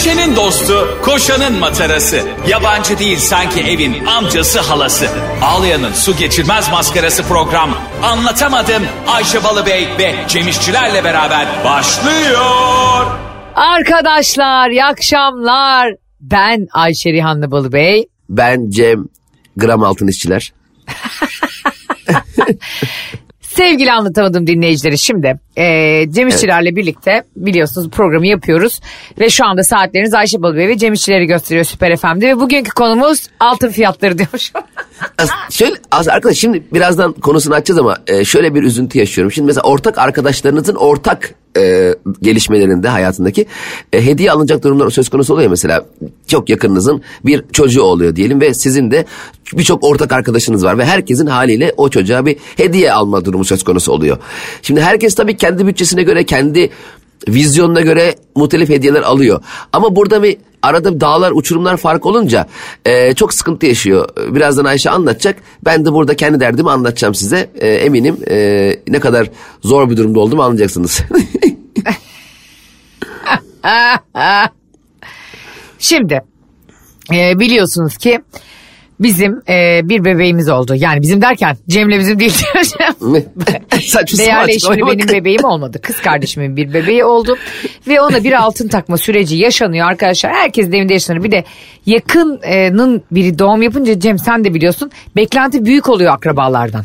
Düşenin dostu, koşanın matarası. Yabancı değil sanki evin amcası halası. Ağlayan'ın su geçirmez maskarası program. Anlatamadım Ayşe Balıbey ve Cemişçilerle beraber başlıyor. Arkadaşlar iyi akşamlar. Ben Ayşe Rihanlı Balıbey. Ben Cem gram altın işçiler. Sevgili anlatamadım dinleyicileri şimdi e, Cem İşçilerle birlikte biliyorsunuz programı yapıyoruz ve şu anda saatleriniz Ayşe Balıbey ve Cem İşçileri gösteriyor Süper FM'de ve bugünkü konumuz altın fiyatları diyormuş. As- şöyle az arkadaş şimdi birazdan konusunu açacağız ama e, şöyle bir üzüntü yaşıyorum. Şimdi mesela ortak arkadaşlarınızın ortak e, gelişmelerinde hayatındaki e, hediye alınacak durumlar söz konusu oluyor mesela. Çok yakınınızın bir çocuğu oluyor diyelim ve sizin de birçok ortak arkadaşınız var ve herkesin haliyle o çocuğa bir hediye alma durumu söz konusu oluyor. Şimdi herkes tabii kendi bütçesine göre kendi vizyonuna göre muhtelif hediyeler alıyor. Ama burada bir arada dağlar uçurumlar fark olunca e, çok sıkıntı yaşıyor. Birazdan Ayşe anlatacak. Ben de burada kendi derdimi anlatacağım size. E, eminim e, ne kadar zor bir durumda olduğumu anlayacaksınız. Şimdi e, biliyorsunuz ki bizim e, bir bebeğimiz oldu. Yani bizim derken Cem'le bizim değil. Saçma Değerli eşimle benim bebeğim olmadı. Kız kardeşimin bir bebeği oldu. Ve ona bir altın takma süreci yaşanıyor arkadaşlar. Herkes de evinde yaşanır. Bir de yakının biri doğum yapınca Cem sen de biliyorsun. Beklenti büyük oluyor akrabalardan.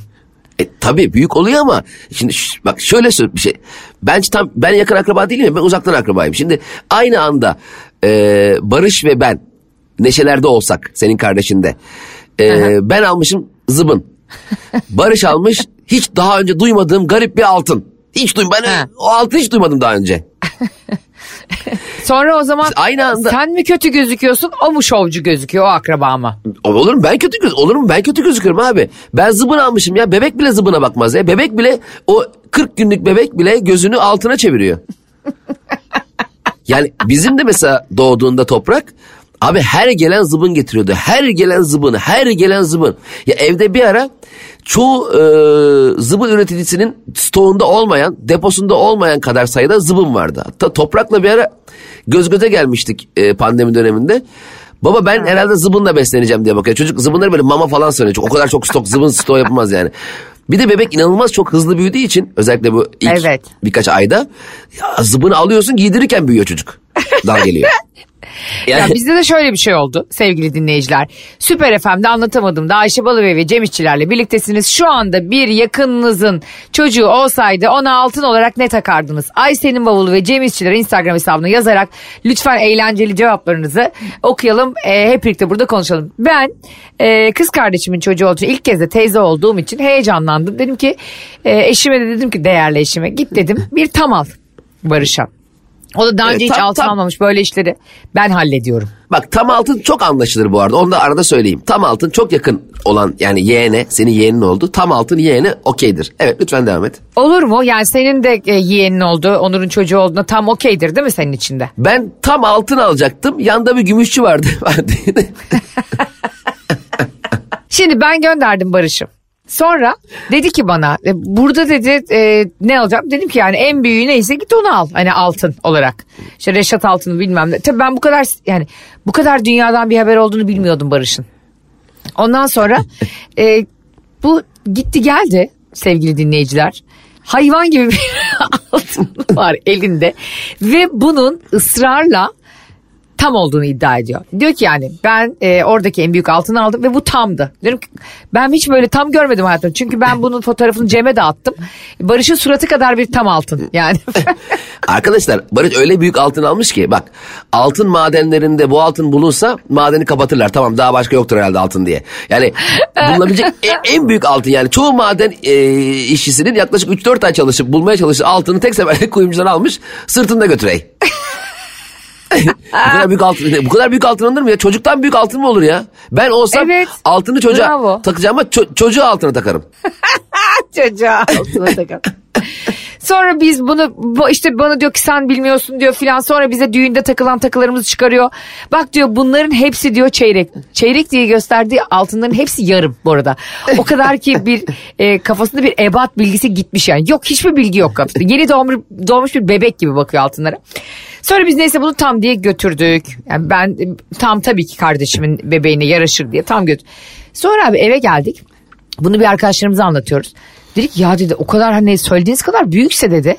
E, tabii büyük oluyor ama şimdi bak şöyle bir şey. Ben tam ben yakın akraba değilim ya ben uzaktan akrabayım. Şimdi aynı anda e, Barış ve ben neşelerde olsak senin kardeşinde. e, ben almışım zıbın. Barış almış hiç daha önce duymadığım garip bir altın. Hiç duym ben o altın hiç duymadım daha önce. Sonra o zaman Aynı anda- sen mi kötü gözüküyorsun o mu şovcu gözüküyor o akraba mı? Olur mu ben kötü göz olur mu ben kötü gözüküyorum abi. Ben zıbın almışım ya bebek bile zıbına bakmaz ya. Bebek bile o 40 günlük bebek bile gözünü altına çeviriyor. yani bizim de mesela doğduğunda toprak abi her gelen zıbın getiriyordu. Her gelen zıbın, her gelen zıbın. Ya evde bir ara çoğu e, zıbın üreticisinin stoğunda olmayan, deposunda olmayan kadar sayıda zıbın vardı. Hatta toprakla bir ara göz göze gelmiştik e, pandemi döneminde. Baba ben herhalde zıbınla besleneceğim diye bakıyor. Çocuk zıbınları böyle mama falan sanıyor. O kadar çok stok zıbın stoğu yapamaz yani. Bir de bebek inanılmaz çok hızlı büyüdüğü için özellikle bu ilk Evet. birkaç ayda ya zıbını alıyorsun giydirirken büyüyor çocuk. Daha geliyor. Ya Yani, bizde de şöyle bir şey oldu sevgili dinleyiciler. Süper FM'de anlatamadım da Ayşe Balıbey ve Cem İşçilerle birliktesiniz. Şu anda bir yakınınızın çocuğu olsaydı ona altın olarak ne takardınız? Ayşe'nin bavulu ve Cem İşçiler Instagram hesabına yazarak lütfen eğlenceli cevaplarınızı okuyalım. Ee, hep birlikte burada konuşalım. Ben e, kız kardeşimin çocuğu olduğu ilk kez de teyze olduğum için heyecanlandım. Dedim ki e, eşime de dedim ki değerli eşime git dedim bir tam al Barış'a. O da daha Evet, önce hiç tam- altın tam. almamış böyle işleri. Ben hallediyorum. bak tam altın çok anlaşılır bu arada. Onu da arada söyleyeyim. Tam altın çok yakın olan yani yeğene senin yeğenin oldu. Tam altın yeğene okeydir. Evet lütfen devam et. Olur mu? Yani senin de e, yeğenin oldu, Onur'un çocuğu olduğunda tam okeydir değil mi senin içinde? Ben tam altın alacaktım. Yanda bir gümüşçü vardı. Şimdi ben gönderdim Barış'ı. Sonra dedi ki bana e, burada dedi e, ne alacağım? Dedim ki yani en büyüğü neyse git onu al. Hani altın olarak. İşte Reşat altını bilmem ne. Tabii ben bu kadar yani bu kadar dünyadan bir haber olduğunu bilmiyordum Barış'ın. Ondan sonra e, bu gitti geldi sevgili dinleyiciler. Hayvan gibi bir altın var elinde ve bunun ısrarla tam olduğunu iddia ediyor. Diyor ki yani ben e, oradaki en büyük altını aldım ve bu tamdı. Diyorum ki ben hiç böyle tam görmedim hayatımda. Çünkü ben bunun fotoğrafını Cem'e de attım. Barış'ın suratı kadar bir tam altın yani. Arkadaşlar Barış öyle büyük altın almış ki bak altın madenlerinde bu altın bulunsa madeni kapatırlar. Tamam daha başka yoktur herhalde altın diye. Yani bulunabilecek en, en büyük altın yani çoğu maden e, işçisinin yaklaşık 3-4 ay çalışıp bulmaya çalıştığı altını tek seferde kuyumcudan almış sırtında götürey. Bu kadar büyük altın bu kadar büyük altın alınır mı ya? Çocuktan büyük altın mı olur ya? Ben olsam Evet. altını çocuğa Bravo. takacağım ama ço- çocuğu altına takarım. Çocuğa altına takın. Sonra biz bunu bu işte bana diyor ki sen bilmiyorsun diyor filan. Sonra bize düğünde takılan takılarımızı çıkarıyor. Bak diyor bunların hepsi diyor çeyrek. Çeyrek diye gösterdiği altınların hepsi yarım bu arada. O kadar ki bir e, kafasında bir ebat bilgisi gitmiş yani. Yok hiçbir bilgi yok kafasında. Yeni doğmuş, doğmuş bir bebek gibi bakıyor altınlara. Sonra biz neyse bunu tam diye götürdük. Yani ben tam tabii ki kardeşimin bebeğine yaraşır diye tam götür. Sonra abi eve geldik. Bunu bir arkadaşlarımıza anlatıyoruz. Dedik ya dedi o kadar hani söylediğiniz kadar büyükse dedi.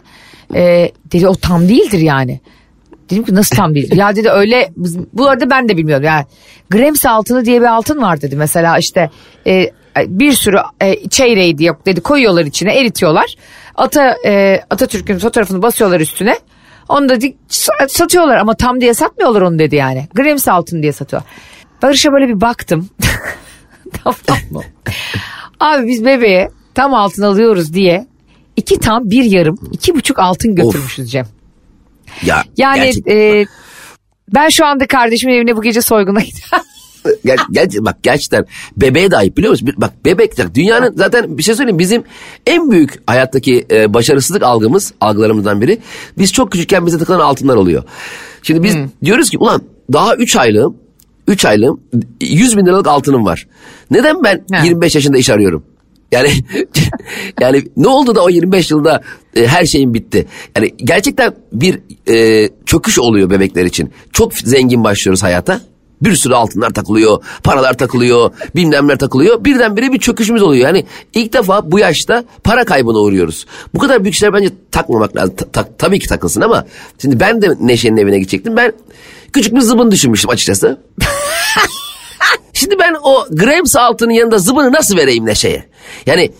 E, dedi o tam değildir yani. Dedim ki nasıl tam değil? ya dedi öyle bu arada ben de bilmiyordum yani. Grams altını diye bir altın var dedi. Mesela işte e, bir sürü e, çeyreği diye dedi koyuyorlar içine eritiyorlar. Ata e, Atatürk'ün fotoğrafını basıyorlar üstüne. Onu da satıyorlar ama tam diye satmıyorlar onu dedi yani. Grams altın diye satıyor. Barış'a böyle bir baktım. tamam mı? Abi biz bebeğe tam altın alıyoruz diye iki tam bir yarım iki buçuk altın götürmüşüz Cem. Ya, Yani gerçekten- e, ben şu anda kardeşimin evine bu gece soyguna gideceğim. Ger- ger- bak gerçekten bebeğe de ayıp biliyor musun? Bak bebek dünyanın zaten bir şey söyleyeyim bizim en büyük hayattaki e, başarısızlık algımız algılarımızdan biri biz çok küçükken bize takılan altınlar oluyor. Şimdi biz diyoruz ki ulan daha 3 aylığım 3 aylığım 100 bin liralık altınım var. Neden ben Ha. 25 yaşında iş arıyorum? Yani yani ne oldu da o 25 yılda e, her şeyin bitti. Yani gerçekten bir e, çöküş oluyor bebekler için. Çok zengin başlıyoruz hayata. Bir sürü altınlar takılıyor, paralar takılıyor, bilmemler takılıyor. Birdenbire bir çöküşümüz oluyor. Yani ilk defa bu yaşta para kaybına uğruyoruz. Bu kadar büyük şeyler bence takmamak lazım. Ta- ta- tabii ki takılsın ama şimdi ben de Neşe'nin evine gidecektim. Ben küçük bir zıbın düşünmüştüm açıkçası. Şimdi ben o Grams altının yanında zıbını nasıl vereyim Neşe'ye? Yani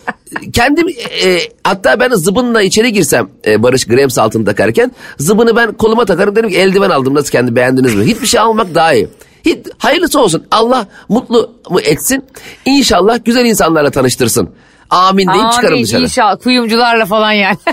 kendim e, hatta ben zıbınla içeri girsem e, Barış Grams altını takarken zıbını ben koluma takarım derim ki eldiven aldım nasıl kendi beğendiniz mi? Hiçbir şey almamak daha iyi. Hayırlısı olsun Allah mutlu mu etsin İnşallah güzel insanlarla tanıştırsın. Amin deyip çıkarım Amin, dışarı. İnşallah kuyumcularla falan yani.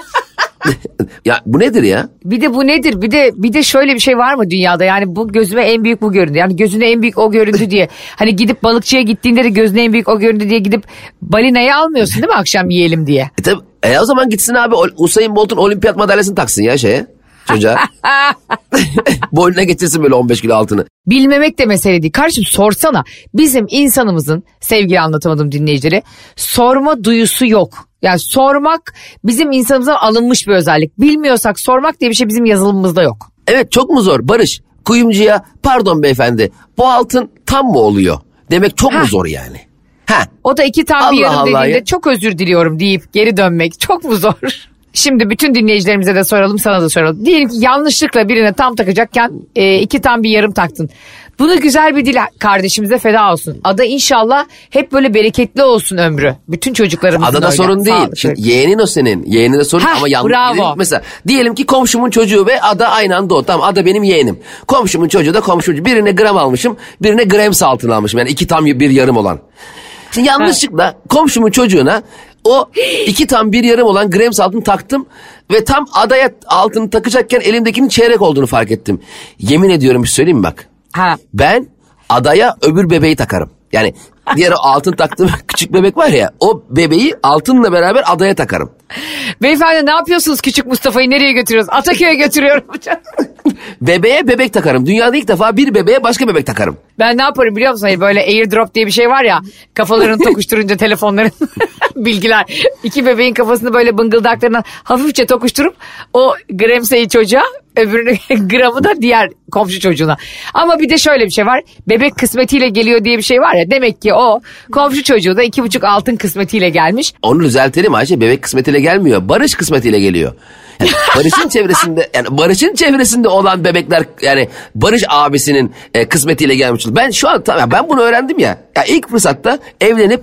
Ya bu nedir ya? bir de bu nedir? Bir de bir de şöyle bir şey var mı dünyada? Yani bu gözüme en büyük bu göründü. Yani gözüne en büyük o göründü diye. Hani gidip balıkçıya gittiğinde de gözüne en büyük o göründü diye gidip balinayı almıyorsun değil mi akşam yiyelim diye. E, tabi, e o zaman gitsin abi Usain Bolt'un olimpiyat madalyasını taksın ya şeye çocuğa. Boynuna getirsin böyle 15 kilo altını. Bilmemek de mesele değil. Kardeşim sorsana. Bizim insanımızın sevgili anlatamadım dinleyicileri sorma duyusu yok. Yani sormak bizim insanımızdan alınmış bir özellik. Bilmiyorsak sormak diye bir şey bizim yazılımımızda yok. Evet çok mu zor Barış? Kuyumcuya pardon beyefendi bu altın tam mı oluyor? Demek çok mu zor yani? Ha. O da iki tam bir Allah yarım Allah dediğinde ya. çok özür diliyorum deyip geri dönmek çok mu zor? Şimdi bütün dinleyicilerimize de soralım sana da soralım. Diyelim ki yanlışlıkla birine tam takacakken e, iki tam bir yarım taktın. Bunu güzel bir dil kardeşimize feda olsun. Ada inşallah hep böyle bereketli olsun ömrü. Bütün çocuklarımızın Adada öyle. sorun değil. Şimdi yeğenin o senin. Yeğenin de sorun Hah, ama yanlış. bravo. Mesela diyelim ki komşumun çocuğu ve ada aynı anda o. Tamam ada benim yeğenim. Komşumun çocuğu da komşu çocuğu. Birine gram almışım. Birine grams altın almışım. Yani iki tam bir yarım olan. Şimdi yanlışlıkla komşumun çocuğuna o iki tam bir yarım olan grams altın taktım. Ve tam adaya altını takacakken elimdekinin çeyrek olduğunu fark ettim. Yemin ediyorum bir şey söyleyeyim mi bak. Ha. Ben adaya öbür bebeği takarım. Yani diğer o altın taktığım küçük bebek var ya o bebeği altınla beraber adaya takarım. Beyefendi ne yapıyorsunuz küçük Mustafa'yı nereye götürüyoruz? Ataköy'e götürüyorum. Bebeğe bebek takarım. Dünyada ilk defa bir bebeğe başka bebek takarım. Ben ne yaparım biliyor musun? Hani böyle airdrop diye bir şey var ya. Kafalarını tokuşturunca telefonların bilgiler. iki bebeğin kafasını böyle bıngıldaklarından hafifçe tokuşturup o gramseyi çocuğa öbürünü gramı da diğer komşu çocuğuna. Ama bir de şöyle bir şey var. Bebek kısmetiyle geliyor diye bir şey var ya. Demek ki o komşu çocuğu da iki buçuk altın kısmetiyle gelmiş. Onu düzeltelim Ayşe. Bebek kısmetiyle gelmiyor. Barış kısmetiyle geliyor. Yani Barış'ın çevresinde yani Barış'ın çevresinde olan bebekler yani Barış abisinin e, kısmetiyle gelmiş. Ben şu an tamam ben bunu öğrendim ya. ya ilk fırsatta evlenip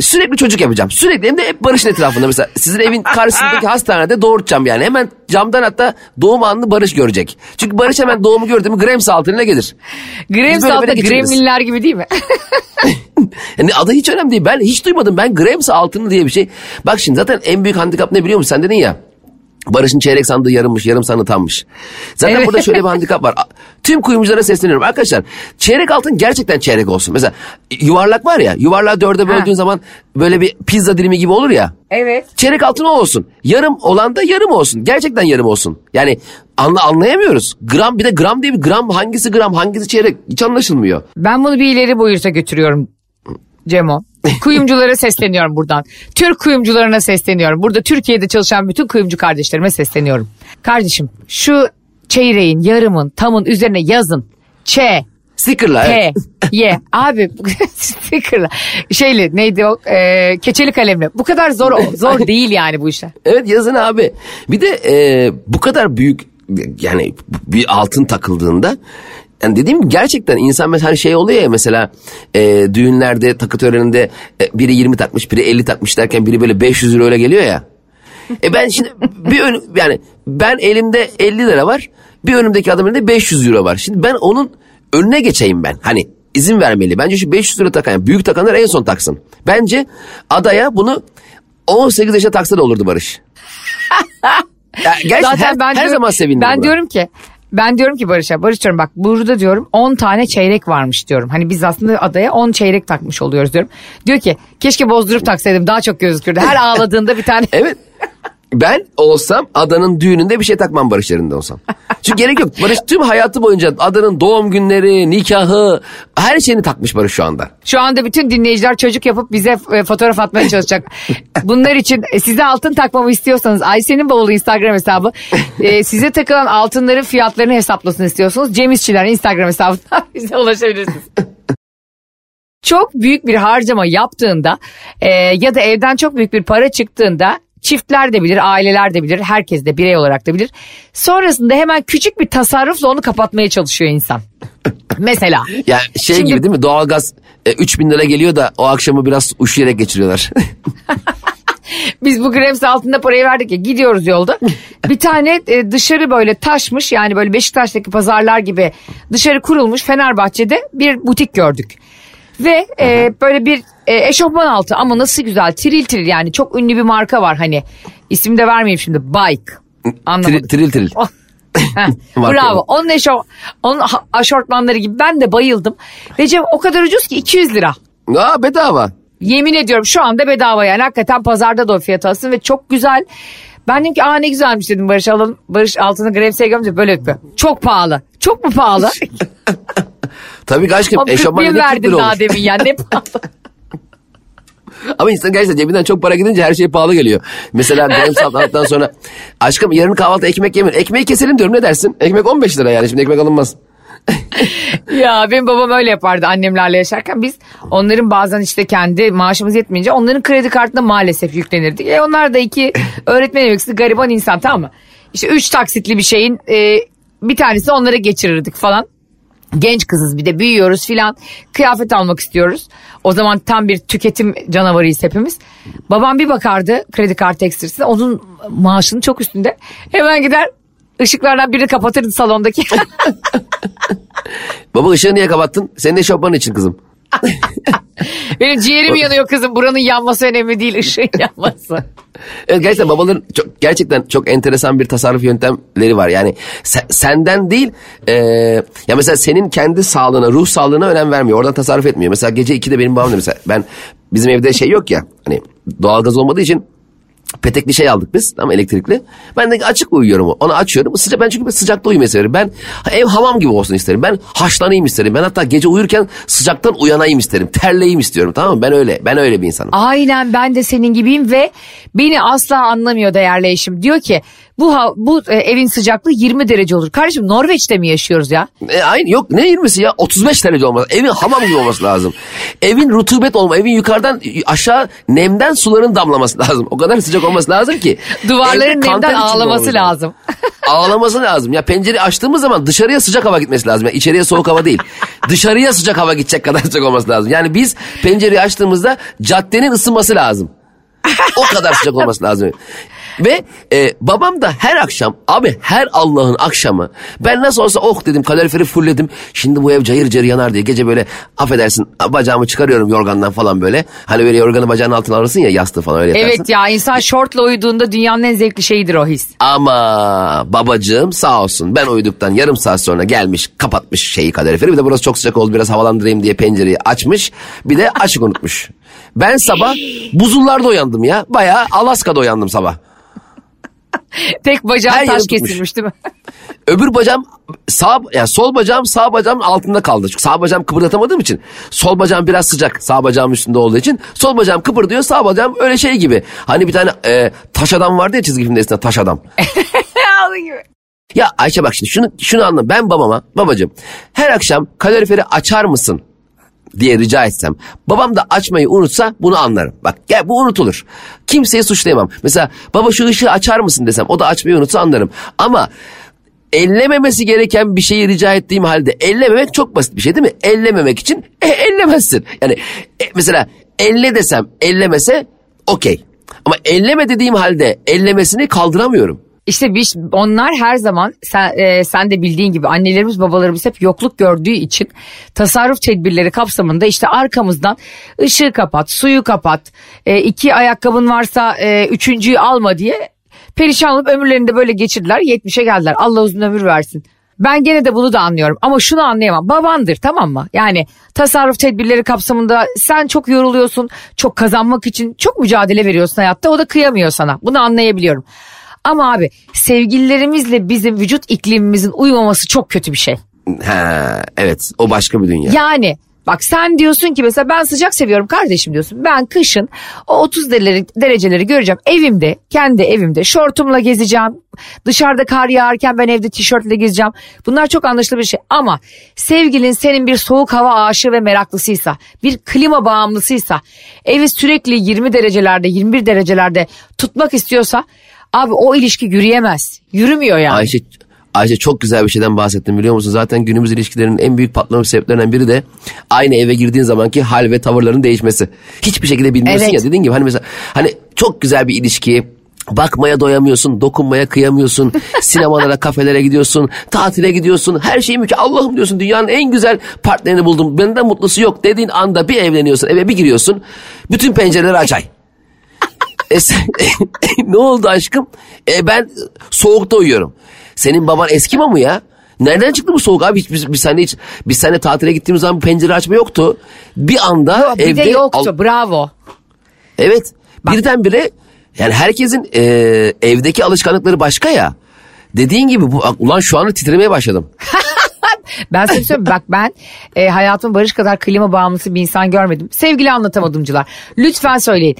sürekli çocuk yapacağım. Sürekli hem de hep Barış'ın etrafında mesela sizin evin karşısındaki hastanede doğurtacağım yani. Hemen camdan hatta doğum anını Barış görecek. Çünkü Barış hemen doğumu gördü mü Grams altınına gelir. Grams altında gremlinler gibi değil mi? Yani adı hiç önemli değil. Ben hiç duymadım. Ben Grams altını diye bir şey. Bak şimdi zaten en büyük handikap ne biliyor musun? Sen dedin ya. Barış'ın çeyrek sandığı yarımmış, yarım sandığı tammış. Zaten Evet. burada şöyle bir handikap var. Tüm kuyumculara sesleniyorum. Arkadaşlar çeyrek altın gerçekten çeyrek olsun. Mesela yuvarlak var ya, yuvarlağı dörde böldüğün zaman böyle bir pizza dilimi gibi olur ya. evet. Çeyrek altın o olsun. Yarım olan da yarım olsun. Gerçekten yarım olsun. Yani anla, anlayamıyoruz. Gram bir de gram diye bir gram hangisi gram hangisi çeyrek hiç anlaşılmıyor. Ben bunu bir ileri boyuta götürüyorum Cemo. Kuyumculara sesleniyorum buradan. Türk kuyumcularına sesleniyorum. Burada Türkiye'de çalışan bütün kuyumcu kardeşlerime sesleniyorum. Kardeşim şu çeyreğin, yarımın, tamın üzerine yazın. Ç, Sticker'la T. Y. Abi stickerla. Şeyli neydi o? Ee, keçeli kalemle. Bu kadar zor zor değil yani bu işler. Evet yazın abi. Bir de e, bu kadar büyük yani bir altın takıldığında yani dediğim gibi gerçekten insan mesela hani şey oluyor ya mesela e, düğünlerde takı töreninde e, biri 20 takmış biri 50 takmış derken biri böyle 500 euro öyle geliyor ya. E ben şimdi bir ön, yani ben elimde 50 lira var bir önümdeki adamın elinde 500 euro var. Şimdi ben onun önüne geçeyim ben hani izin vermeli. Bence şu 500 lira takan yani büyük takanlar en son taksın. Bence adaya bunu 18 yaşında taksa da olurdu Barış. Ya gerçekten her, her diyorum- zaman sevindim Ben buna. diyorum ki ben diyorum ki Barış'a Barış diyorum bak burada diyorum 10 tane çeyrek varmış diyorum. Hani biz aslında adaya 10 çeyrek takmış oluyoruz diyorum. Diyor ki keşke bozdurup taksaydım daha çok gözükürdü. Her ağladığında bir tane Evet. Ben olsam adanın düğününde bir şey takmam Barış yerinde olsam. Çünkü gerek yok. Barış tüm hayatı boyunca adanın doğum günleri, nikahı her şeyini takmış Barış şu anda. Şu anda bütün dinleyiciler çocuk yapıp bize e, fotoğraf atmaya çalışacak. Bunlar için e, size altın takmamı istiyorsanız Ayşe'nin bavulu Instagram hesabı e, size takılan altınların fiyatlarını hesaplasın istiyorsanız Cem İşçiler Instagram hesabından bize ulaşabilirsiniz. Çok büyük bir harcama yaptığında e, ya da evden çok büyük bir para çıktığında çiftler de bilir, aileler de bilir, herkes de birey olarak da bilir. Sonrasında hemen küçük bir tasarrufla onu kapatmaya çalışıyor insan. Mesela Yani şey Şimdi- gibi değil mi? Doğalgaz e, 3000 lira geliyor da o akşamı biraz üşüyerek geçiriyorlar. Biz bu Grems altında parayı verdik ya gidiyoruz yolda. Bir tane e, dışarı böyle taşmış yani böyle Beşiktaş'taki pazarlar gibi dışarı kurulmuş Fenerbahçe'de bir butik gördük. Ve e, böyle bir e, eşofman altı ama nasıl güzel tiril tiril yani çok ünlü bir marka var hani isim de vermeyeyim şimdi Bike. Anlamadım. tril. tril. Oh. Heh, Bravo. Onun, eşo, onun aşortmanları gibi ben de bayıldım. Recep o kadar ucuz ki 200 lira. Aa bedava. Yemin ediyorum şu anda bedava yani hakikaten pazarda da o fiyat alsın ve çok güzel. Ben dedim ki aa ne güzelmiş dedim Barış alalım. Barış altına gremseye gömünce böyle yapıyor. Çok pahalı. Çok mu pahalı? Tabii aşkım Ama 40 eşofman 40 verdin lira daha demin ya ne pahalı. Ama insan gerçekten cebinden çok para gidince her şey pahalı geliyor. Mesela Graham aldıktan sonra aşkım yarın kahvaltı ekmek yemin. Ekmeği keselim diyorum ne dersin? Ekmek 15 lira yani şimdi ekmek alınmaz. ya benim babam öyle yapardı annemlerle yaşarken biz onların bazen işte kendi maaşımız yetmeyince onların kredi kartına maalesef yüklenirdi. E onlar da iki öğretmen emeklisi gariban insan tamam mı? İşte üç taksitli bir şeyin e, bir tanesi onlara geçirirdik falan. Genç kızız bir de büyüyoruz filan kıyafet almak istiyoruz. O zaman tam bir tüketim canavarıyız hepimiz. Babam bir bakardı kredi kartı ekstresine onun maaşının çok üstünde. Hemen gider ışıklardan birini kapatırdı salondaki. Baba ışığı niye kapattın? Senin eşofmanın için kızım. Benim ciğerim yanıyor kızım. Buranın yanması önemli değil ışığın yanması. Evet gerçekten babaların çok, gerçekten çok enteresan bir tasarruf yöntemleri var. Yani se- senden değil e, ya mesela senin kendi sağlığına ruh sağlığına önem vermiyor. Oradan tasarruf etmiyor. Mesela gece 2'de benim babam da mesela ben bizim evde şey yok ya hani doğalgaz olmadığı için petekli şey aldık biz tam elektrikli. Ben de açık uyuyorum. Onu açıyorum. Sıcak, ben çünkü sıcakta uyumayı severim. Ben ev hamam gibi olsun isterim. Ben haşlanayım isterim. Ben hatta gece uyurken sıcaktan uyanayım isterim. Terleyeyim istiyorum tamam mı? Ben öyle. Ben öyle bir insanım. Aynen ben de senin gibiyim ve beni asla anlamıyor değerli eşim. Diyor ki bu bu e, evin sıcaklığı 20 derece olur. Kardeşim Norveç'te mi yaşıyoruz ya? E, aynı yok ne 20'si ya 35 derece olması. Evin hamam gibi olması lazım. Evin rutubet olma. Evin yukarıdan aşağı nemden suların damlaması lazım. O kadar sıcak olması lazım ki. Duvarların nemden ağlaması lazım. Ağlaması lazım. Ya pencereyi açtığımız zaman dışarıya sıcak hava gitmesi lazım. Yani içeriye soğuk hava değil. Dışarıya sıcak hava gidecek kadar sıcak olması lazım. Yani biz pencereyi açtığımızda caddenin ısınması lazım. O kadar sıcak olması lazım. Ve e, babam da her akşam abi her Allah'ın akşamı ben nasıl olsa oh dedim kaloriferi fullledim. Şimdi bu ev cayır cayır yanar diye gece böyle affedersin bacağımı çıkarıyorum yorgandan falan böyle. Hani böyle yorganı bacağın altına alırsın ya yastığı falan öyle yatarsın. Evet ya insan şortla uyuduğunda dünyanın en zevkli şeyidir o his. Ama babacığım sağ olsun ben uyuduktan yarım saat sonra gelmiş kapatmış şeyi kaloriferi. Bir de burası çok sıcak oldu biraz havalandırayım diye pencereyi açmış. Bir de açık unutmuş. Ben sabah buzullarda uyandım ya. Bayağı Alaska'da uyandım sabah. Tek bacağın Her taş kesilmiş değil mi? Öbür bacağım sağ yani sol bacağım sağ bacağım altında kaldı. Çünkü sağ bacağım kıpırdatamadığım için sol bacağım biraz sıcak sağ bacağım üstünde olduğu için sol bacağım kıpırdıyor sağ bacağım öyle şey gibi. Hani bir tane e, taş adam vardı ya çizgi filmde eskiden taş adam. Ağlı gibi. Ya Ayşe bak şimdi şunu, şunu anla. Ben babama babacığım her akşam kaloriferi açar mısın diye rica etsem. Babam da açmayı unutsa bunu anlarım. Bak gel bu unutulur. Kimseyi suçlayamam. Mesela baba şu ışığı açar mısın desem o da açmayı unutsa anlarım. Ama ellememesi gereken bir şeyi rica ettiğim halde ellememek çok basit bir şey değil mi? Ellememek için e, ellemezsin. Yani e, mesela elle desem ellemese okey. Ama elleme dediğim halde ellemesini kaldıramıyorum. İşte biz onlar her zaman sen, e, sen de bildiğin gibi annelerimiz babalarımız hep yokluk gördüğü için tasarruf tedbirleri kapsamında işte arkamızdan ışığı kapat, suyu kapat, e, iki ayakkabın varsa e, üçüncüyü alma diye perişan olup ömürlerini de böyle geçirdiler 70'e geldiler Allah uzun ömür versin. Ben gene de bunu da anlıyorum ama şunu anlayamam. Babandır tamam mı? Yani tasarruf tedbirleri kapsamında sen çok yoruluyorsun. Çok kazanmak için çok mücadele veriyorsun hayatta. O da kıyamıyor sana. Bunu anlayabiliyorum. Ama abi sevgililerimizle bizim vücut iklimimizin uymaması çok kötü bir şey. Ha, evet o başka bir dünya. Yani bak sen diyorsun ki mesela ben sıcak seviyorum kardeşim diyorsun. Ben kışın o 30 dereceleri, dereceleri göreceğim. Evimde kendi evimde şortumla gezeceğim. Dışarıda kar yağarken ben evde tişörtle gezeceğim. Bunlar çok anlaşılır bir şey. Ama sevgilin senin bir soğuk hava aşığı ve meraklısıysa, bir klima bağımlısıysa, evi sürekli 20 derecelerde 21 derecelerde tutmak istiyorsa abi o ilişki yürüyemez. Yürümüyor yani. Ayşe Ayşe çok güzel bir şeyden bahsettin biliyor musun? Zaten günümüz ilişkilerinin en büyük patlama sebeplerinden biri de aynı eve girdiğin zamanki hal ve tavırların değişmesi. Hiçbir şekilde bilmiyorsun Evet. ya dediğin gibi hani mesela hani çok güzel bir ilişki bakmaya doyamıyorsun, dokunmaya kıyamıyorsun, sinemalara, kafelere gidiyorsun, tatile gidiyorsun, her şey mükemmel. Allah'ım diyorsun dünyanın en güzel partnerini buldum, benden mutlusu yok dediğin anda bir evleniyorsun, eve bir giriyorsun, bütün pencereleri açay. E sen- ne oldu aşkım? E ben soğukta uyuyorum. Senin baban Eskimo mu ya? Nereden çıktı bu soğuk abi? Hiç, biz, biz seninle hiç, biz seninle tatile gittiğimiz zaman bu pencere açma yoktu. Bir anda bir evde... de yoktu al- bravo. evet. Birdenbire yani herkesin e, evdeki alışkanlıkları başka ya. Dediğin gibi bu ulan şu anda titremeye başladım. Ben sana söyleyeyim bak ben e, hayatım Barış kadar klima bağımlısı bir insan görmedim. Sevgili anlatamadımcılar lütfen söyleyin.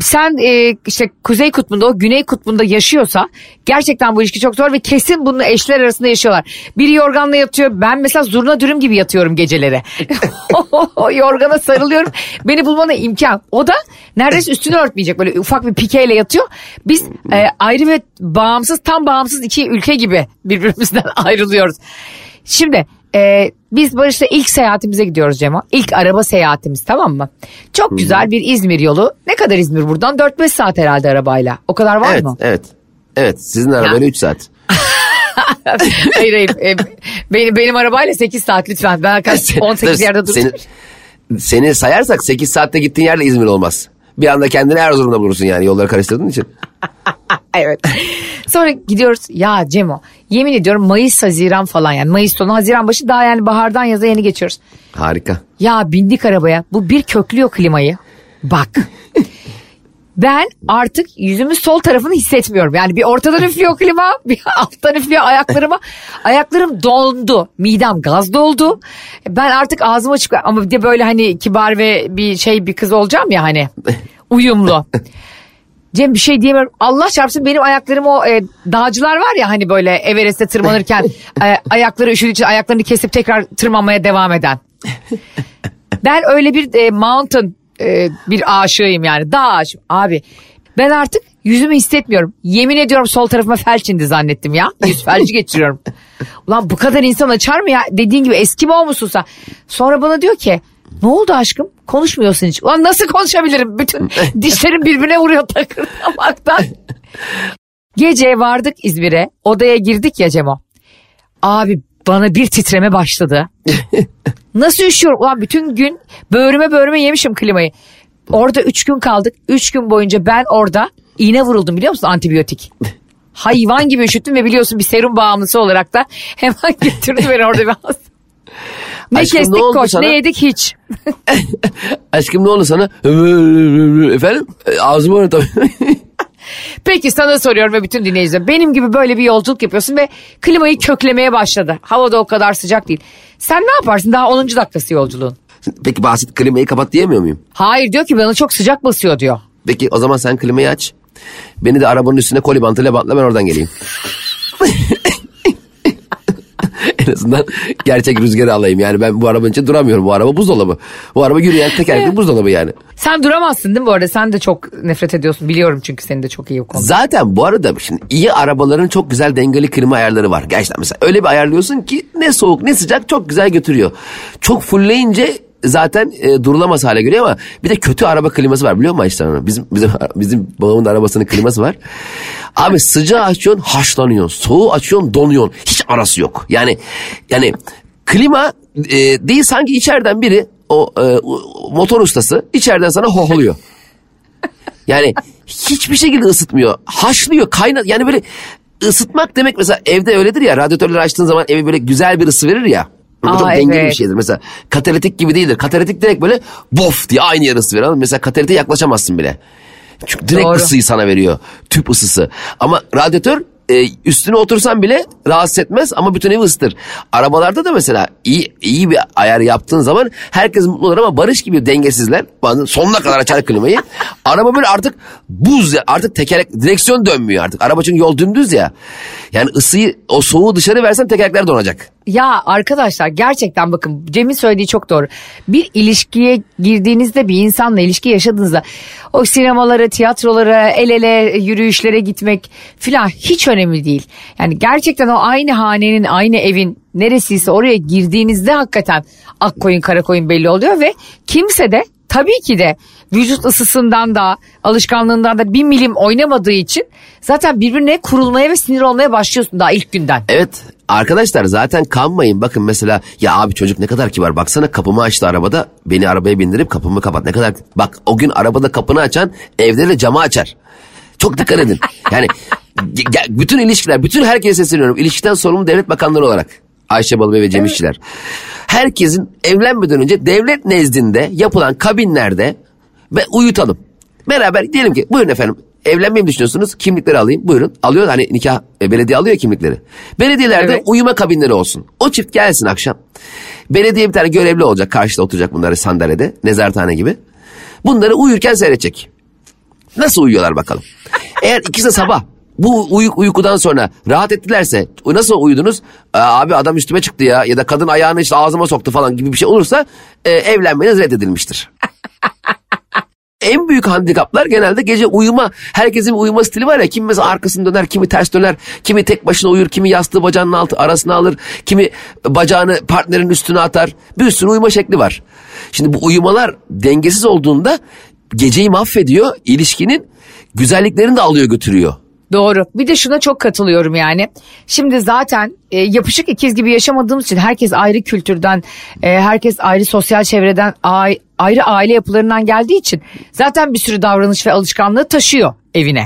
Sen e, işte kuzey kutbunda o güney kutbunda yaşıyorsa gerçekten bu ilişki çok zor ve kesin bunu eşler arasında yaşıyorlar. Biri yorganla yatıyor ben mesela zurna dürüm gibi yatıyorum geceleri. yorgana sarılıyorum beni bulmana imkan. O da neredeyse üstünü örtmeyecek böyle ufak bir pikeyle yatıyor. Biz e, ayrı ve bağımsız tam bağımsız iki ülke gibi birbirimizden ayrılıyoruz. Şimdi e, biz Barış'la ilk seyahatimize gidiyoruz Cemo. İlk araba seyahatimiz tamam mı? Çok güzel bir İzmir yolu. Ne kadar İzmir buradan? 4-5 saat herhalde arabayla. O kadar var evet, mı? evet. Evet, sizin arabayla 3 saat. hayır hayır. E, benim, benim arabayla 8 saat lütfen. Ben kaç 18 yerde seni, duracağım. seni sayarsak 8 saatte gittiğin yerle İzmir olmaz. Bir anda kendini Erzurum'da bulursun yani yolları karıştırdığın için. evet. Sonra gidiyoruz. Ya Cemo yemin ediyorum Mayıs Haziran falan yani. Mayıs sonu Haziran başı daha yani bahardan yaza yeni geçiyoruz. Harika. Ya bindik arabaya. Bu bir köklüyor klimayı. Bak. Ben artık yüzümün sol tarafını hissetmiyorum. Yani bir ortadan üflüyor klima, bir alttan üflüyor ayaklarıma. Ayaklarım dondu. Midem gaz doldu. Ben artık ağzım açık ama bir de böyle hani kibar ve bir şey bir kız olacağım ya hani. Uyumlu. Cem bir şey diyemiyorum. Allah çarpsın benim ayaklarım o e, dağcılar var ya hani böyle Everest'te tırmanırken e, ayakları üşüdüğü için ayaklarını kesip tekrar tırmanmaya devam eden. Ben öyle bir e, mountain e, bir aşığıyım yani. Dağ aşığım. Abi ben artık yüzümü hissetmiyorum. Yemin ediyorum sol tarafıma felç indi zannettim ya. Yüz felci geçiriyorum. Ulan bu kadar insan açar mı ya? Dediğin gibi eski mi olmuşsun sen? Sonra bana diyor ki ne oldu aşkım? Konuşmuyorsun hiç. Ulan nasıl konuşabilirim? Bütün dişlerim birbirine vuruyor takırdamaktan. Gece vardık İzmir'e. Odaya girdik ya Cemo. Abi bana bir titreme başladı. Nasıl üşüyorum? Ulan bütün gün böğrüme böğrüme yemişim klimayı. Orada üç gün kaldık. Üç gün boyunca ben orada iğne vuruldum biliyor musun antibiyotik. Hayvan gibi üşüttüm ve biliyorsun bir serum bağımlısı olarak da hemen getirdi beni orada bir hasta. Ne Aşkım, kestik ne oldu koş sana? ne yedik hiç. Aşkım ne oldu sana? Efendim? E, Ağzımı tabii. Peki sana soruyorum ve bütün dinleyiciler. Benim gibi böyle bir yolculuk yapıyorsun ve klimayı köklemeye başladı. Hava da o kadar sıcak değil. Sen ne yaparsın daha 10. dakikası yolculuğun? Peki basit klimayı kapat diyemiyor muyum? Hayır diyor ki bana çok sıcak basıyor diyor. Peki o zaman sen klimayı aç. Beni de arabanın üstüne koli bantıyla bantla ben oradan geleyim. en azından gerçek rüzgarı alayım. Yani ben bu arabanın için duramıyorum. Bu araba buzdolabı. Bu araba yürüyen tekerlekli buzdolabı yani. Sen duramazsın değil mi bu arada? Sen de çok nefret ediyorsun. Biliyorum çünkü senin de çok iyi o konuda. Zaten bu arada şimdi iyi arabaların çok güzel dengeli klima ayarları var. Gerçekten mesela öyle bir ayarlıyorsun ki ne soğuk ne sıcak çok güzel götürüyor. Çok fullleyince zaten e, durulamaz hale geliyor ama bir de kötü araba kliması var biliyor musun Ayşe Hanım? Bizim, bizim, bizim babamın arabasının kliması var. Abi sıcağı açıyorsun haşlanıyorsun. Soğuğu açıyorsun donuyorsun. Hiç arası yok. Yani yani klima e, değil sanki içeriden biri o e, motor ustası içeriden sana hohluyor. Yani hiçbir şekilde ısıtmıyor. Haşlıyor, kaynat. Yani böyle ısıtmak demek mesela evde öyledir ya. Radyatörleri açtığın zaman evi böyle güzel bir ısı verir ya. Bu Aa, çok dengeli bir evet. şeydir. Mesela katalitik gibi değildir. Katalitik direkt böyle bof diye aynı yer ısı verir. Mesela katalitiğe yaklaşamazsın bile. Çünkü direkt Doğru. ısıyı sana veriyor. Tüp ısısı. Ama radyatör e, üstüne otursan bile rahatsız etmez ama bütün evi ısıtır. Arabalarda da mesela iyi iyi bir ayar yaptığın zaman herkes mutlu olur ama Barış gibi dengesizler sonuna kadar açar klimayı. Araba böyle artık buz ya artık tekerlek direksiyon dönmüyor artık. Araba çünkü yol dümdüz ya. Yani ısıyı o soğuğu dışarı versen tekerlekler donacak. Ya arkadaşlar gerçekten bakın Cem'in söylediği çok doğru. Bir ilişkiye girdiğinizde bir insanla ilişki yaşadığınızda o sinemalara, tiyatrolara, el ele yürüyüşlere gitmek filan hiç önemli değil. Yani gerçekten o aynı hanenin, aynı evin neresiyse oraya girdiğinizde hakikaten ak koyun kara koyun belli oluyor ve kimse de tabii ki de vücut ısısından da alışkanlığından da bir milim oynamadığı için zaten birbirine kurulmaya ve sinir olmaya başlıyorsun daha ilk günden. Evet arkadaşlar zaten kanmayın. Bakın mesela ya abi çocuk ne kadar kibar. Baksana kapımı açtı arabada. Beni arabaya bindirip kapımı kapat. Ne kadar bak o gün arabada kapını açan evde de camı açar. Çok dikkat edin. Yani bütün ilişkiler, bütün herkese sesleniyorum. İlişkiden sorumlu devlet bakanları olarak. Ayşe Balıbey ve Cem İşçiler. Herkesin evlenmeden önce devlet nezdinde yapılan kabinlerde ve uyutalım. Beraber diyelim ki buyurun efendim evlenmeyi mi düşünüyorsunuz? Kimlikleri alayım. Buyurun. Alıyor hani nikah e, belediye alıyor kimlikleri. Belediyelerde Evet. uyuma kabinleri olsun. O çift gelsin akşam. Belediye bir tane görevli olacak. Karşıda oturacak bunları sandalyede. Nezarethane gibi. Bunları uyurken seyredecek. Nasıl uyuyorlar bakalım. Eğer ikisi de sabah bu uy- uykudan sonra rahat ettilerse nasıl uyudunuz? Aa, abi adam üstüme çıktı ya ya da kadın ayağını işte ağzıma soktu falan gibi bir şey olursa e, evlenmeniz reddedilmiştir. en büyük handikaplar genelde gece uyuma. Herkesin uyuma stili var ya. Kimi mesela arkasını döner, kimi ters döner, kimi tek başına uyur, kimi yastığı bacağının altı arasına alır, kimi bacağını partnerin üstüne atar. Bir sürü uyuma şekli var. Şimdi bu uyumalar dengesiz olduğunda geceyi mahvediyor, ilişkinin güzelliklerini de alıyor götürüyor. Doğru. Bir de şuna çok katılıyorum yani. Şimdi zaten e, yapışık ikiz gibi yaşamadığımız için herkes ayrı kültürden, e, herkes ayrı sosyal çevreden, ay- ayrı aile yapılarından geldiği için zaten bir sürü davranış ve alışkanlığı taşıyor evine.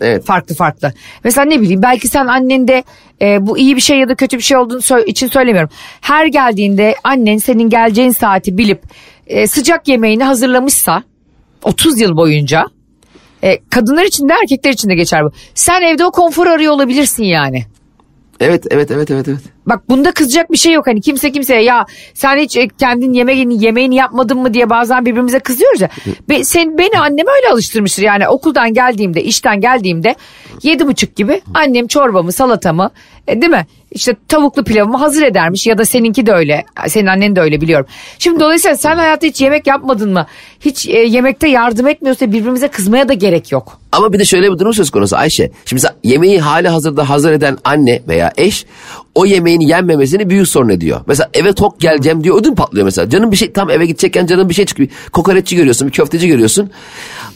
Evet. Farklı farklı. Mesela ne bileyim belki sen annende e, bu iyi bir şey ya da kötü bir şey olduğunu sö- için söylemiyorum. Her geldiğinde annen senin geleceğin saati bilip e, sıcak yemeğini hazırlamışsa 30 yıl boyunca e, kadınlar için de erkekler için de geçer bu. Sen evde o konfor arıyor olabilirsin yani. Evet, evet, evet, evet, evet. Bak bunda kızacak bir şey yok. Hani kimse kimseye ya sen hiç e, kendin yemeğini yemeğini yapmadın mı diye bazen birbirimize kızıyoruz ya. Be, sen, beni annem öyle alıştırmıştır. Yani okuldan geldiğimde işten geldiğimde yedi buçuk gibi annem çorbamı salatamı e, değil mi? İşte tavuklu pilavımı hazır edermiş ya da seninki de öyle. Senin annen de öyle biliyorum. Şimdi dolayısıyla sen hayatta hiç yemek yapmadın mı? Hiç e, yemekte yardım etmiyorsa birbirimize kızmaya da gerek yok. Ama bir de şöyle bir durum söz konusu Ayşe. Şimdi yemeği hali hazırda hazır eden anne veya eş o yemeğin yenmemesini büyük sorun ediyor. Mesela eve tok geleceğim diyor ödüm patlıyor mesela. Canın bir şey tam eve gidecekken canın bir şey çıkıyor. Kokoreççi görüyorsun bir köfteci görüyorsun.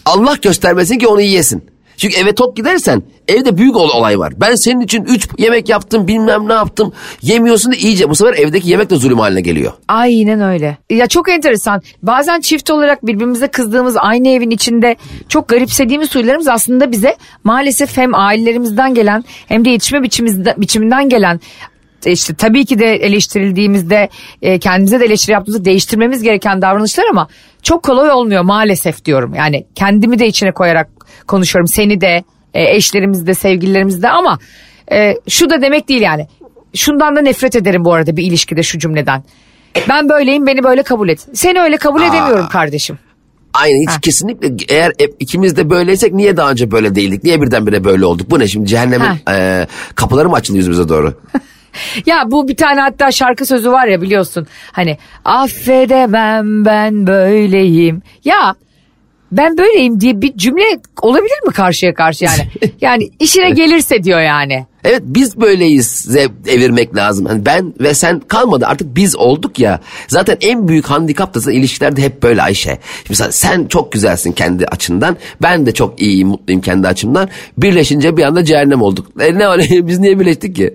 Allah göstermesin ki onu yiyesin. Çünkü eve tok gidersen evde büyük ol- olay var. Ben senin için üç yemek yaptım bilmem ne yaptım. Yemiyorsun da iyice bu sefer evdeki yemek de zulüm haline geliyor. Aynen öyle. Ya çok enteresan. Bazen çift olarak birbirimize kızdığımız aynı evin içinde çok garipsediğimiz huylarımız aslında bize maalesef hem ailelerimizden gelen hem de yetişme biçimizde, biçiminden gelen e, işte tabii ki de eleştirildiğimizde e, kendimize de eleştiri yaptığımızda değiştirmemiz gereken davranışlar ama çok kolay olmuyor maalesef diyorum. Yani kendimi de içine koyarak konuşuyorum. Seni de e, eşlerimizi de sevgililerimizi de ama e, şu da demek değil yani. Şundan da nefret ederim bu arada bir ilişkide şu cümleden. Ben böyleyim beni böyle kabul et. Seni öyle kabul edemiyorum kardeşim. Aynı hiç kesinlikle eğer ikimiz de böyleysek niye daha önce böyle değildik? Niye birdenbire böyle olduk? Bu ne şimdi cehennemin Ha. e, kapıları mı açılıyor yüzümüze doğru? Ya bu bir tane hatta şarkı sözü var ya biliyorsun. Hani affedemem ben böyleyim. Ya ben böyleyim diye bir cümle olabilir mi karşıya karşı yani? Yani işine gelirse diyor yani. Evet biz böyleyiz evirmek lazım. Hani ben ve sen kalmadı artık biz olduk ya. Zaten en büyük handikap da ilişkilerde hep böyle Ayşe. Mesela sen çok güzelsin kendi açından. Ben de çok iyiyim mutluyum kendi açımdan. Birleşince bir anda cehennem olduk. E ne öyle biz niye birleştik ki?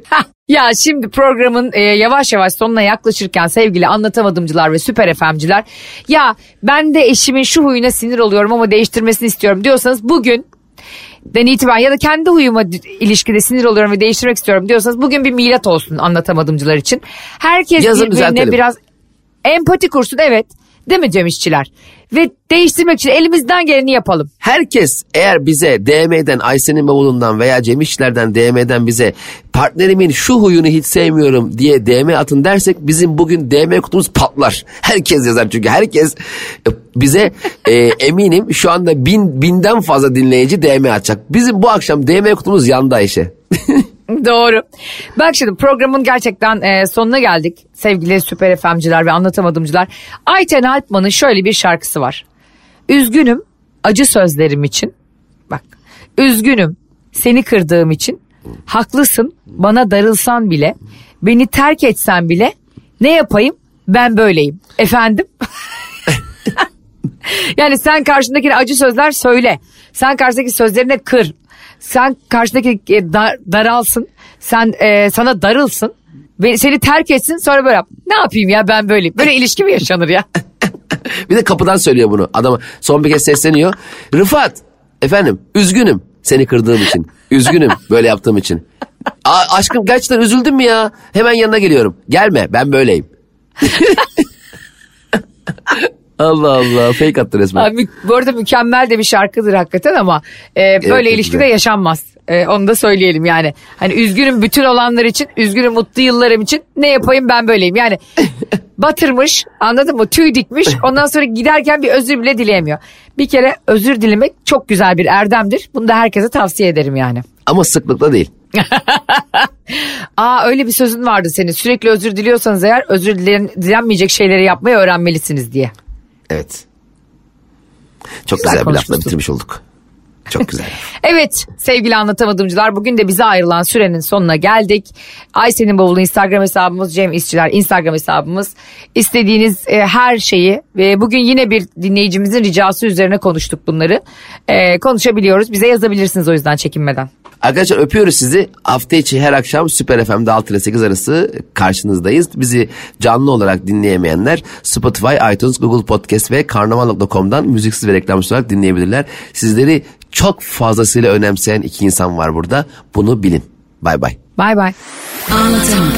Ya şimdi programın e, yavaş yavaş sonuna yaklaşırken sevgili anlatamadımcılar ve süper FM'ciler ya ben de eşimin şu huyuna sinir oluyorum ama değiştirmesini istiyorum diyorsanız bugün den itibaren ya da kendi huyuma ilişkide sinir oluyorum ve değiştirmek istiyorum diyorsanız bugün bir milat olsun anlatamadımcılar için. Herkes Yazın birbirine düzeltelim. biraz empati kursun evet değil mi Cem İşçiler? Ve değiştirmek için elimizden geleni yapalım. Herkes eğer bize DM'den Aysen'in bavulundan veya Cem İşçilerden DM'den bize partnerimin şu huyunu hiç sevmiyorum diye DM atın dersek bizim bugün DM kutumuz patlar. Herkes yazar çünkü herkes e, bize e, eminim şu anda bin, binden fazla dinleyici DM atacak. Bizim bu akşam DM kutumuz yandı Ayşe. Doğru. Bak şimdi programın gerçekten e, sonuna geldik. Sevgili süper FM'ciler ve anlatamadımcılar. Ayten Alpman'ın şöyle bir şarkısı var. Üzgünüm acı sözlerim için. Bak. Üzgünüm seni kırdığım için. Haklısın bana darılsan bile. Beni terk etsen bile. Ne yapayım ben böyleyim. Efendim? yani sen karşındakine acı sözler söyle. Sen karşındaki sözlerine kır. Sen karşındaki e, dar, daralsın. Sen e, sana darılsın. Ve seni terk etsin sonra böyle yap. Ne yapayım ya ben böyleyim. Böyle ilişki mi yaşanır ya? bir de kapıdan söylüyor bunu. Adama son bir kez sesleniyor. Rıfat efendim üzgünüm seni kırdığım için. Üzgünüm böyle yaptığım için. A- aşkım gerçekten üzüldün mü ya? Hemen yanına geliyorum. Gelme ben böyleyim. Allah Allah fake attı resmen. Abi, bu arada mükemmel de bir şarkıdır hakikaten ama e, böyle çok ilişkide güzel. yaşanmaz. E, onu da söyleyelim yani. Hani üzgünüm bütün olanlar için, üzgünüm mutlu yıllarım için ne yapayım ben böyleyim. Yani batırmış anladın mı tüy dikmiş ondan sonra giderken bir özür bile dileyemiyor. Bir kere özür dilemek çok güzel bir erdemdir. Bunu da herkese tavsiye ederim yani. Ama sıklıkla değil. Aa öyle bir sözün vardı senin sürekli özür diliyorsanız eğer özür dilen, dilenmeyecek şeyleri yapmayı öğrenmelisiniz diye. Evet. Çok Güzel güzel, bir lafla bitirmiş olduk. Çok güzel. Evet sevgili anlatamadımcılar bugün de bize ayrılan sürenin sonuna geldik. Ayşe'nin bavulu Instagram hesabımız, Cem İşçiler Instagram hesabımız. İstediğiniz e, her şeyi ve bugün yine bir dinleyicimizin ricası üzerine konuştuk bunları. E, konuşabiliyoruz bize yazabilirsiniz o yüzden çekinmeden. Arkadaşlar öpüyoruz sizi. Hafta içi her akşam Süper FM'de 6 ile 8 arası karşınızdayız. Bizi canlı olarak dinleyemeyenler Spotify, iTunes, Google Podcast ve karnaval.com'dan müziksiz ve reklamsız olarak dinleyebilirler. Sizleri çok fazlasıyla önemseyen iki insan var burada. Bunu bilin. Bay bay. Bay bay. Anlatamadım.